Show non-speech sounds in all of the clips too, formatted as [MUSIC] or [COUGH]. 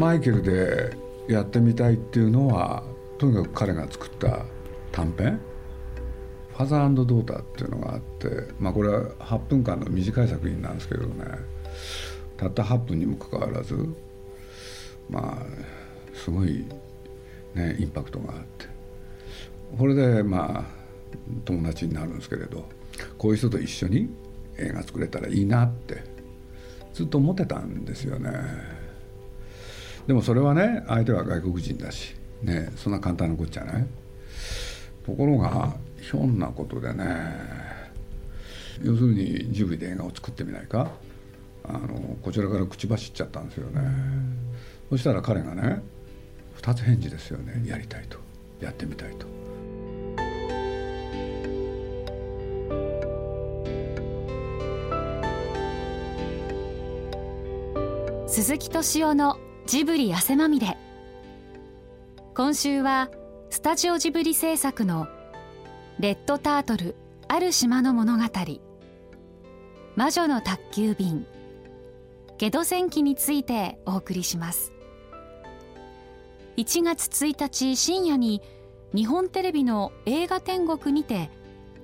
マイケルでやってみたいっていうのはとにかく彼が作った短編「ファザードーター」っていうのがあってまあこれは8分間の短い作品なんですけどね。たった8分にもかかわらずまあすごいねインパクトがあって。これでまあ友達になるんですけれどこういう人と一緒に映画作れたらいいなってずっと思ってたんですよね。でもそれはね相手は外国人だしねそんな簡単なことじゃない。ところがひょんなことでね要するにジブリで映画を作ってみないか。あのこちらから口走っちゃったんですよね。そしたら彼がね2つ返事ですよね。やりたいと。やってみたいと。鈴木敏夫のジブリ汗まみれ。今週はスタジオジブリ制作のレッドタートルある島の物語。魔女の宅急便。ゲド戦記についてお送りします。1月1日深夜に日本テレビの映画天国にて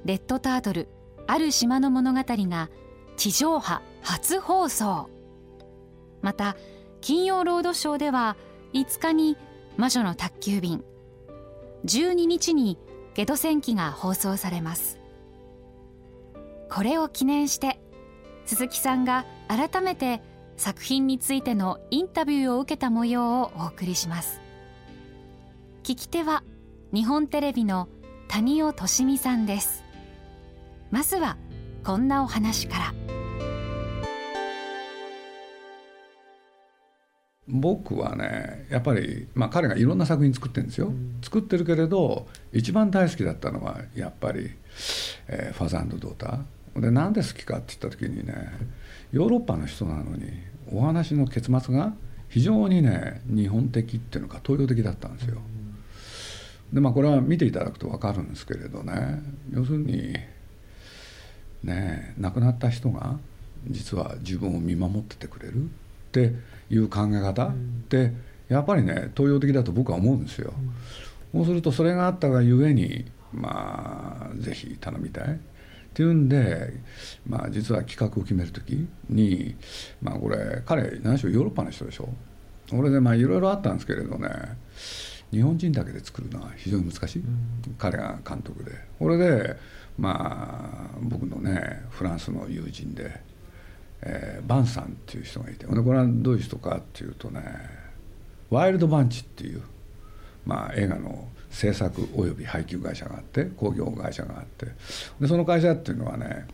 レッドタートルある島の物語が地上波初放送。また金曜ロードショーでは5日に魔女の宅急便12日にゲド戦記が放送されます。これを記念して鈴木さんが改めて作品についてのインタビューを受けた模様をお送りします。聞き手は日本テレビの谷尾俊美さんです。まずはこんなお話から。僕はねやっぱり、まあ、彼がいろんな作品作ってるんですよ、うん、作ってるけれど一番大好きだったのはやっぱり、えー、ファザードーター。でなんで好きかって言った時にねヨーロッパの人なのにお話の結末が非常にね日本的っていうのか東洋的だったんですよ。でまあこれは見ていただくと分かるんですけれどね要するにね亡くなった人が実は自分を見守っててくれる。っていう考え方ってやっぱりね東洋的だと僕は思うんですよ。そうするとそれがあったがゆえにまあぜひ頼みたい。っていうんで、まあ、実は企画を決める時に、まあ、これ彼何しろヨーロッパの人でしょ。俺でまあいろいろあったんですけれどね日本人だけで作るのは非常に難しい、うん、彼が監督で。これでまあ僕のねフランスの友人でえー、バンさんっていう人がいてこれはどういう人かっていうとねワイルドバンチっていう、まあ、映画の制作および配給会社があって興行会社があってでその会社っていうのはね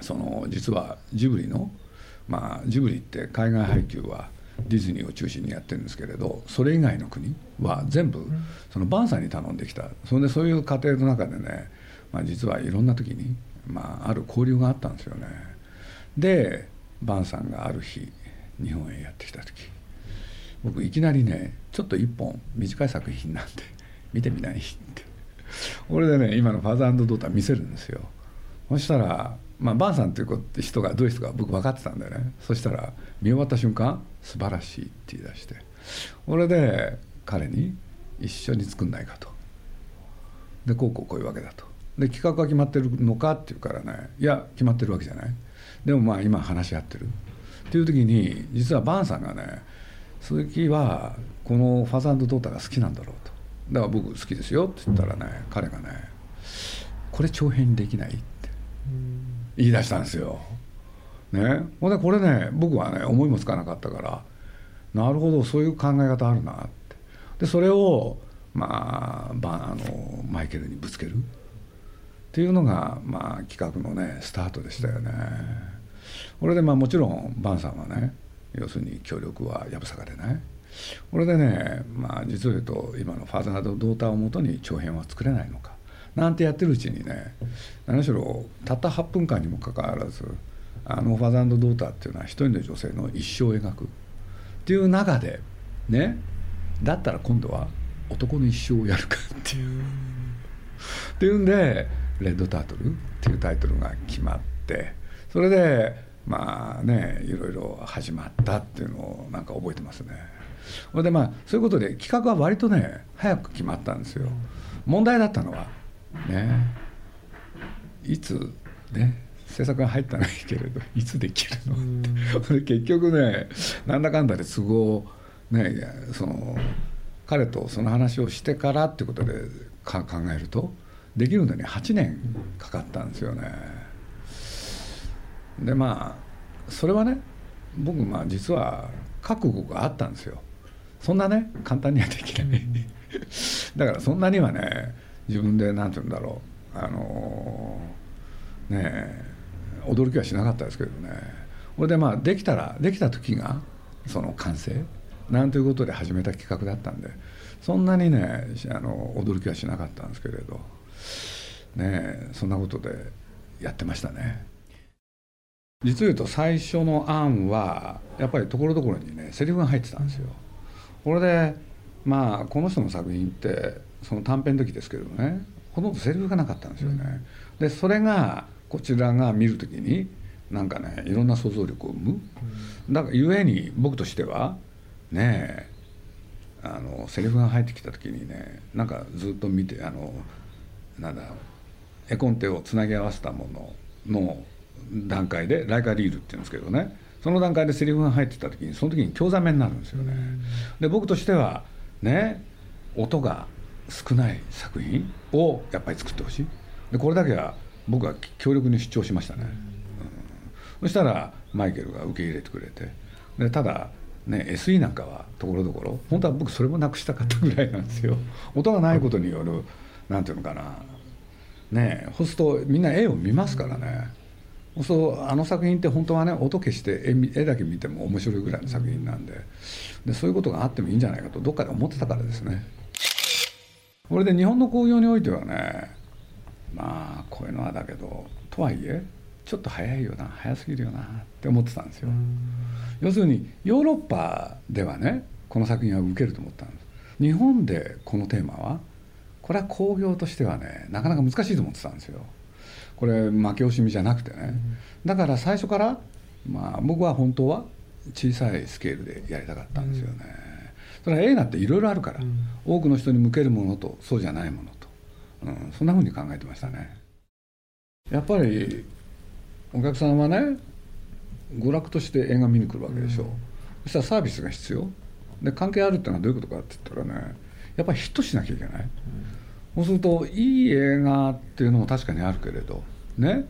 その実はジブリの、まあ、ジブリって海外配給はディズニーを中心にやってるんですけれどそれ以外の国は全部そのバンさんに頼んできたそれでそういう過程の中でね、まあ、実はいろんな時に、まあ、ある交流があったんですよね。でバンさんがある日日本へやってきた時僕いきなりねちょっと一本短い作品なんで [LAUGHS] 見てみないって。これでね今の「ファーザードーター」見せるんですよ。そしたら、まあ、バンさんっていう人がどういう人か僕分かってたんだよね。そしたら見終わった瞬間「素晴らしい」って言い出して。これで彼に一緒に作んないかと。でこうこうこういうわけだと。で企画が決まってるのかっていうからね。いや決まってるわけじゃない。でもまあ今話し合ってる。っていう時に実はバンさんがね鈴木はこのファザードーターが好きなんだろうと。だから僕好きですよって言ったらね彼がねこれ長編にできないって言い出したんですよ。ね、ほんでこれね僕はね思いもつかなかったからなるほどそういう考え方あるなって。でそれをまああのマイケルにぶつける。っていうのが、まあ、企画のねスタートでしたよね。これでまあもちろんバンさんはね要するに協力はやぶさかでねこれでね、まあ、実を言うと今の「ファーザード・ドーター」をもとに長編は作れないのかなんてやってるうちにね何しろたった8分間にもかかわらずあの「ファーザード・ドーター」っていうのは一人の女性の一生を描くっていう中でねだったら今度は男の一生をやるかっていう。っていうんでレッドタートルっていうタイトルが決まってそれでまあねいろいろ始まったっていうのをなんか覚えてますね。ほ、んでまあそういうことで企画は割とね早く決まったんですよ。問題だったのはねいつね制作が入ったらいいけれど [LAUGHS] いつできるのって。[LAUGHS] 結局ねなんだかんだで都合ねその彼とその話をしてからってことで考えるとできるのに8年かかったんですよね。でまあそれはね僕まあ実は覚悟があったんですよ。そんなね簡単にはできない。だからそんなにはね自分で何て言うんだろう。あのねえ驚きはしなかったですけどね。これでまあできたらできた時がその完成。なんということで始めた企画だったんでそんなにねあの驚きはしなかったんですけれどねそんなことでやってましたね。実を言うと最初の案はやっぱりところどころにねセリフが入ってたんですよ。これでまあこの人の作品ってその短編の時ですけどねほとんどセリフがなかったんですよね、でそれがこちらが見る時になんかねいろんな想像力を生む、だからゆえに僕としてはねえあのセリフが入ってきた時にねなんかずっと見てあのなんだ絵コンテをつなぎ合わせたものの段階でライカリールっていうんですけどね。その段階でセリフが入ってた時にその時に興ざめになるんですよね。で僕としてはね音が少ない作品をやっぱり作ってほしい。でこれだけは僕は強力に主張しましたね、うん、そしたらマイケルが受け入れてくれて。でただね SE なんかはところどころ本当は僕それもなくしたかったぐらいなんですよ。音がないことによる何ていうのかな。ねそうするとみんな絵を見ますからね。そうあの作品って本当はね音消して絵絵だけ見ても面白いぐらいの作品なんで。でそういうことがあってもいいんじゃないかとどっかで思ってたからですね。これで日本の興行においてはねまあこういうのはだけどとはいえちょっと早いよな早すぎるよなって思ってたんですよ。要するにヨーロッパではねこの作品は受けると思ったんです。日本でこのテーマはこれは興行としてはねなかなか難しいと思ってたんですよ。これ負け惜しみじゃなくてね。だから最初からまあ僕は本当は小さいスケールでやりたかったんですよね、それは映画っていろいろあるから、多くの人に向けるものとそうじゃないものうん、そんなふうに考えてましたね。やっぱりお客さんはね娯楽として映画見に来るわけでしょ、うん、そしたらサービスが必要。で関係あるってのはどういうことかって言ったらねやっぱりヒットしなきゃいけない、うん、そうするといい映画っていうのも確かにあるけれどね。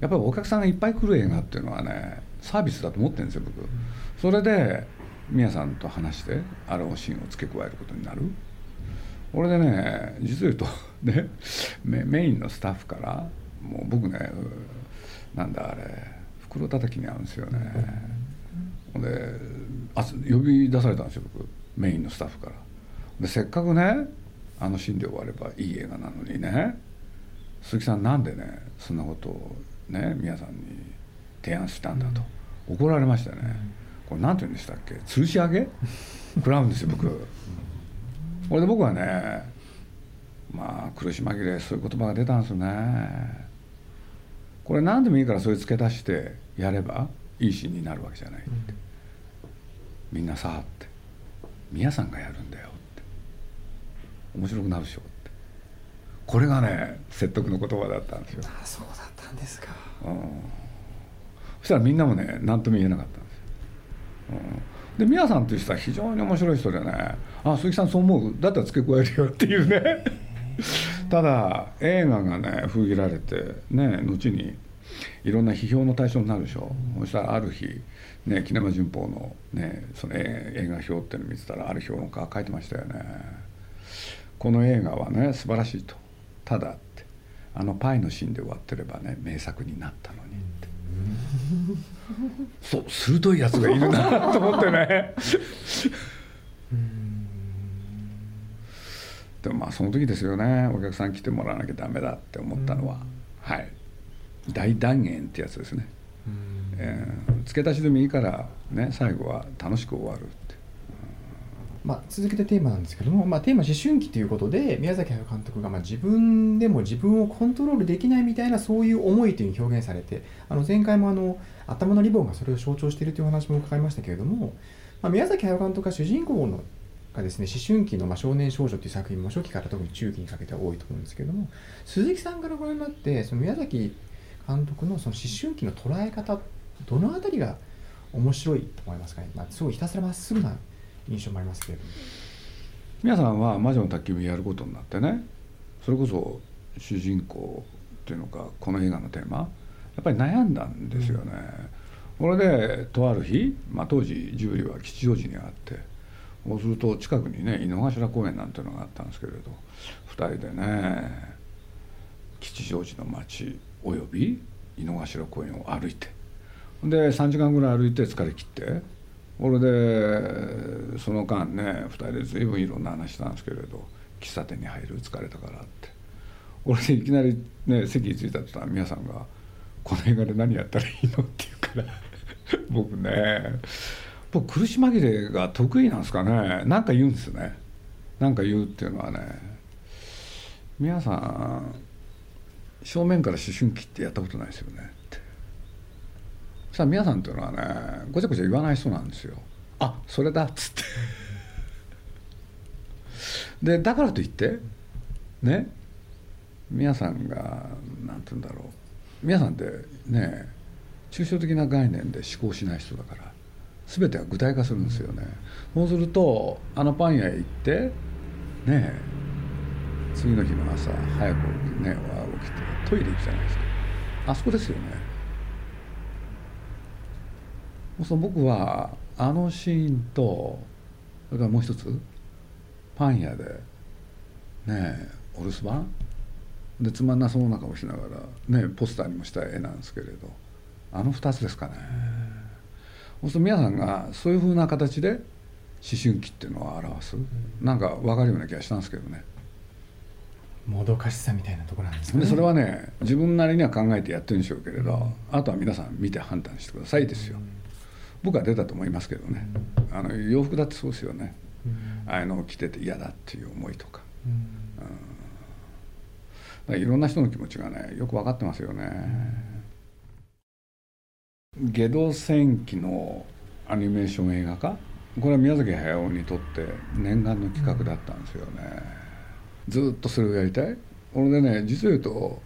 やっぱりお客さんがいっぱい来る映画っていうのはねサービスだと思ってるんですよ僕、それで宮さんと話してあるシーンを付け加えることになる。これでね実を言うとねメインのスタッフからもう僕ねなんだあれ袋叩きに合うんですよね。ほん。であ呼び出されたんですよ僕。メインのスタッフからでせっかくねあのシーンで終わればいい映画なのにね鈴木さんなんでねそんなことをね皆さんに提案したんだと怒られましたね。これ何て言うんでしたっけ？吊るし上げ？食らうんですよ僕。これで僕はねまあ苦し紛れそういう言葉が出たんですよね。これ何でもいいからそれ付け足してやればいいシーンになるわけじゃないって、うん、みんなさって。宮さんがやるんだよ面白くなるでしょって。これがね説得の言葉だったんですよ。あそうだったんですか、うん、そしたらみんなもね何とも言えなかったんですよ、うん。で宮さんという人は非常に面白い人でね「あ鈴木さんそう思う。だったら付け加えるよ」っていうね。ただ映画がね封切られてね後にいろんな批評の対象になるでしょ、うん、そしたらある日ねキネマ旬報のねその映画表っていうのを見てたらある評論家が書いてましたよねこの映画はね素晴らしいと。ただってあのパイのシーンで終わってればね名作になったのにって。[LAUGHS] そう鋭いやつがいるな。と思ってね。[LAUGHS] でもまあその時ですよね。お客さん来てもらわなきゃダメだって思ったのは。はい。大断言ってやつですね、えー、付け足しでもいいからね最後は楽しく終わるまあ、続けてテーマなんですけども、まあ、テーマ思春期ということで宮崎駿監督がま自分でも自分をコントロールできないみたいなそういう思いというに表現されてあの前回もあの頭のリボンがそれを象徴しているというお話も伺いましたけれどもまあ、宮崎駿監督が主人公のがですね思春期のま少年少女という作品も初期から特に中期にかけては多いと思うんですけども鈴木さんからご覧になってその宮崎監督のその思春期の捉え方どのあたりが面白いと思いますかね、まあ、すごいひたすらまっすぐな印象もありますけれども皆さんは「魔女の宅急便」やることになってねそれこそ主人公っていうのかこの映画のテーマやっぱり悩んだんですよね。これでとある日、まあ、当時ジブリは吉祥寺にあってそうすると近くにね井の頭公園なんていうのがあったんですけれど2人でね吉祥寺の街および井の頭公園を歩いてで3時間ぐらい歩いて疲れ切ってこれでその間ね2人で随分いろんな話したんですけれど喫茶店に入る疲れたからって。俺でいきなりね席に着いたって言ったら皆さんが「この映画で何やったらいいの?」って言うから [LAUGHS] 僕ね僕苦し紛れが得意なんですかね。なんか言うんですね。なんか言うっていうのはね皆さん正面から思春期ってやったことないですよね。したら皆さんっていうのはねごちゃごちゃ言わない人なんですよ。あそれだっつって。でだからといってね皆さんが何て言うんだろう。皆さんってね抽象的な概念で思考しない人だから全ては具体化するんですよね、そうするとあのパン屋へ行ってね次の日の朝早くね起きてトイレ行くじゃないですか。あそこですよね。そう僕はあのシーンとそれからもう一つパン屋でねお留守番？でつまんなそうな顔しながらねポスターにもした絵なんですけれどあの2つですかね。そうすると皆さんがそういうふうな形で思春期っていうのを表す、なんか分かるような気がしたんですけどね。もどかしさみたいなところなんですね。でそれはね自分なりには考えてやってるんでしょうけれど、あとは皆さん見て判断してくださいですよ、僕は出たと思いますけどね、あの洋服だってそうですよね、ああいうのを着てて嫌だっていう思いとか,、うん、いろんな人の気持ちがねよく分かってますよね、ゲド戦記のアニメーション映画化これは宮崎駿にとって念願の企画だったんですよね、ずっとそれをやりたい。俺でね実を言うと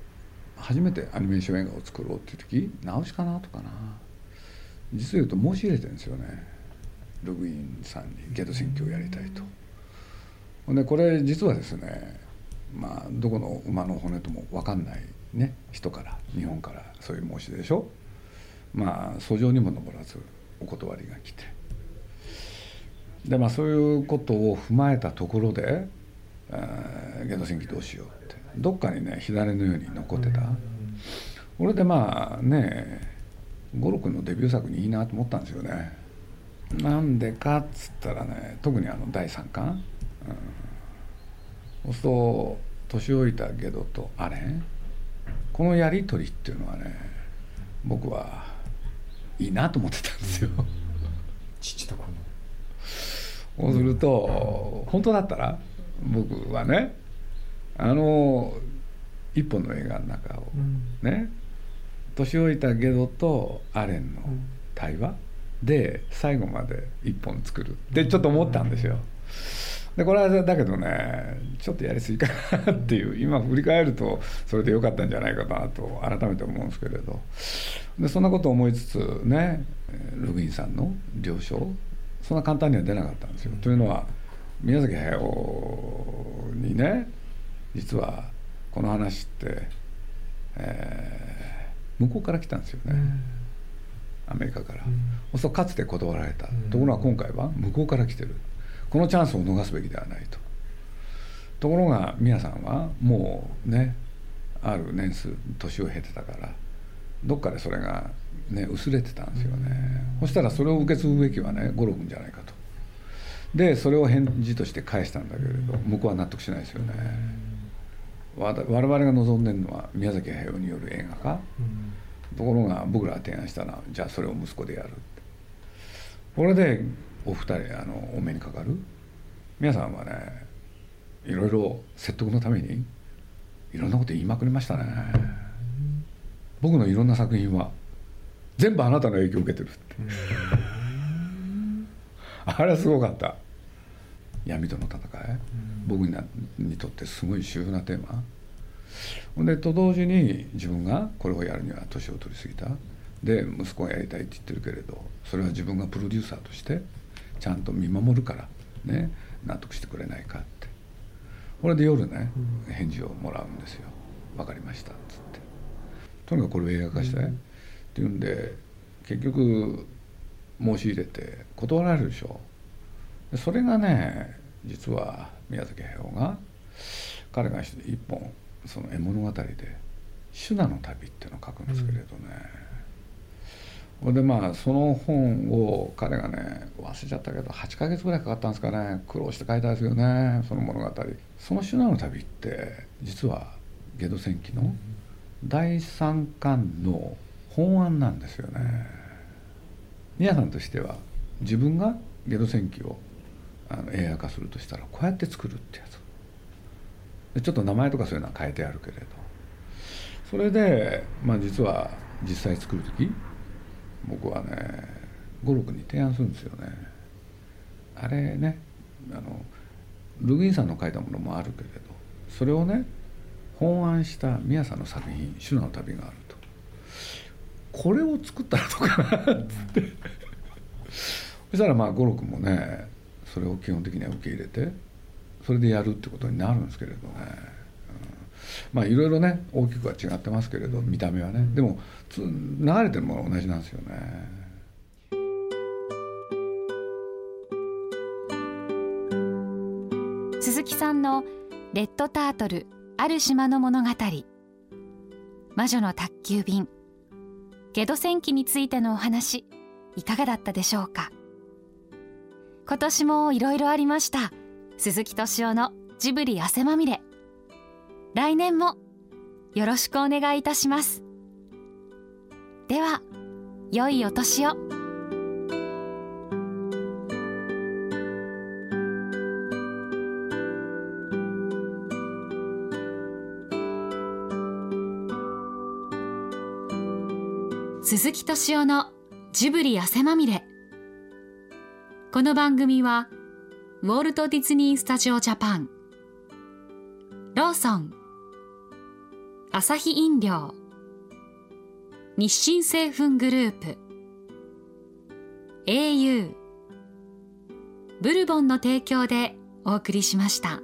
初めてアニメーション映画を作ろうっていう時直しかなとかな実を言うと申し入れてるんですよね。ログインさんにゲド戦記をやりたいと。でこれ実はですねまあどこの馬の骨とも分かんないね人から日本からそういう申し出でしょ。まあ訴状にも上らずお断りが来て。でまあそういうことを踏まえたところで「ゲド戦記どうしよう」って。どっかにね左のように残ってた。俺でまあね五六のデビュー作にいいなと思ったんですよね。なんでかっつったらね特にあの第3巻、うん、そうすると年老いたゲドとアレン。このやり取りっていうのはね僕はいいなと思ってたんですよ。父と子の。そうすると本当だったら僕はねあの一本の映画の中をね年老いたゲドとアレンの対話？で最後まで一本作る。ってちょっと思ったんですよ。でこれはだけどねちょっとやりすぎかなっていう。今振り返るとそれでよかったんじゃないかなと改めて思うんですけれど。でそんなことを思いつつねログインさんの了承。そんな簡単には出なかったんですよ。というのは宮崎駿にね実はこの話って、えー、向こうから来たんですよね。アメリカから、うん、そうかつて断られた、ところが今回は向こうから来てる。このチャンスを逃すべきではないと。ところが宮さんはもうねある年数年を経てたからどっかでそれがね薄れてたんですよね、そしたらそれを受け継ぐべきはね五郎君じゃないかと。でそれを返事として返したんだけれど向こうは納得しないですよね、我々が望んでるのは宮崎駿による映画化、ところが僕らが提案したのはじゃあそれを息子でやるこれでお二人あのお目にかかる？皆さんはねいろいろ説得のためにいろんなこと言いまくりましたね。僕のいろんな作品は全部あなたの影響を受けてるって。[LAUGHS] あれはすごかった闇との戦い、僕にとってすごい主要なテーマ。でと同時に自分がこれをやるには年を取りすぎた。で息子がやりたいって言ってるけれどそれは自分がプロデューサーとしてちゃんと見守るからね納得してくれないかって。これで夜ね返事をもらうんですよ「分かりました」っつって。とにかくこれを映画化したい、っていうんで結局申し入れて断られるでしょそれがね実は宮崎駿が彼が一本その絵物語で「シュナの旅」っていうのを書くんですけれどね、うん、でまあその本を彼がね忘れちゃったけど8ヶ月ぐらいかかったんですかね。苦労して書いたんですよねその物語。その「シュナの旅」って実はゲド戦記の第3巻の本案なんですよね。宮さんとしては自分がゲド戦記をあの映画化するとしたらこうやって作るってやつ。ちょっと名前とかそういうのは変えてあるけれど。それで、まあ、実は実際作る時僕はね五六に提案するんですよね。あれねあのルグインさんの書いたものもあるけれどそれをね本案した宮さんの作品「修羅の旅」があると。これを作ったらどうかなっつって。そしたらまあ五六もねそれを基本的には受け入れてそれでやるってことになるんですけれどね、うん、まあいろいろね大きくは違ってますけれど見た目はね。でも流れてるものは同じなんですよね。鈴木さんの「レッドタートルある島の物語」「魔女の宅急便」「ゲド戦記」についてのお話いかがだったでしょうか？今年もいろいろありました。鈴木敏夫のジブリ汗まみれ。来年もよろしくお願いいたします。では良いお年を。鈴木敏夫のジブリ汗まみれ。この番組はウォルト・ディズニー・スタジオ・ジャパン。ローソン。アサヒ飲料。日清製粉グループ。au ブルボンの提供でお送りしました。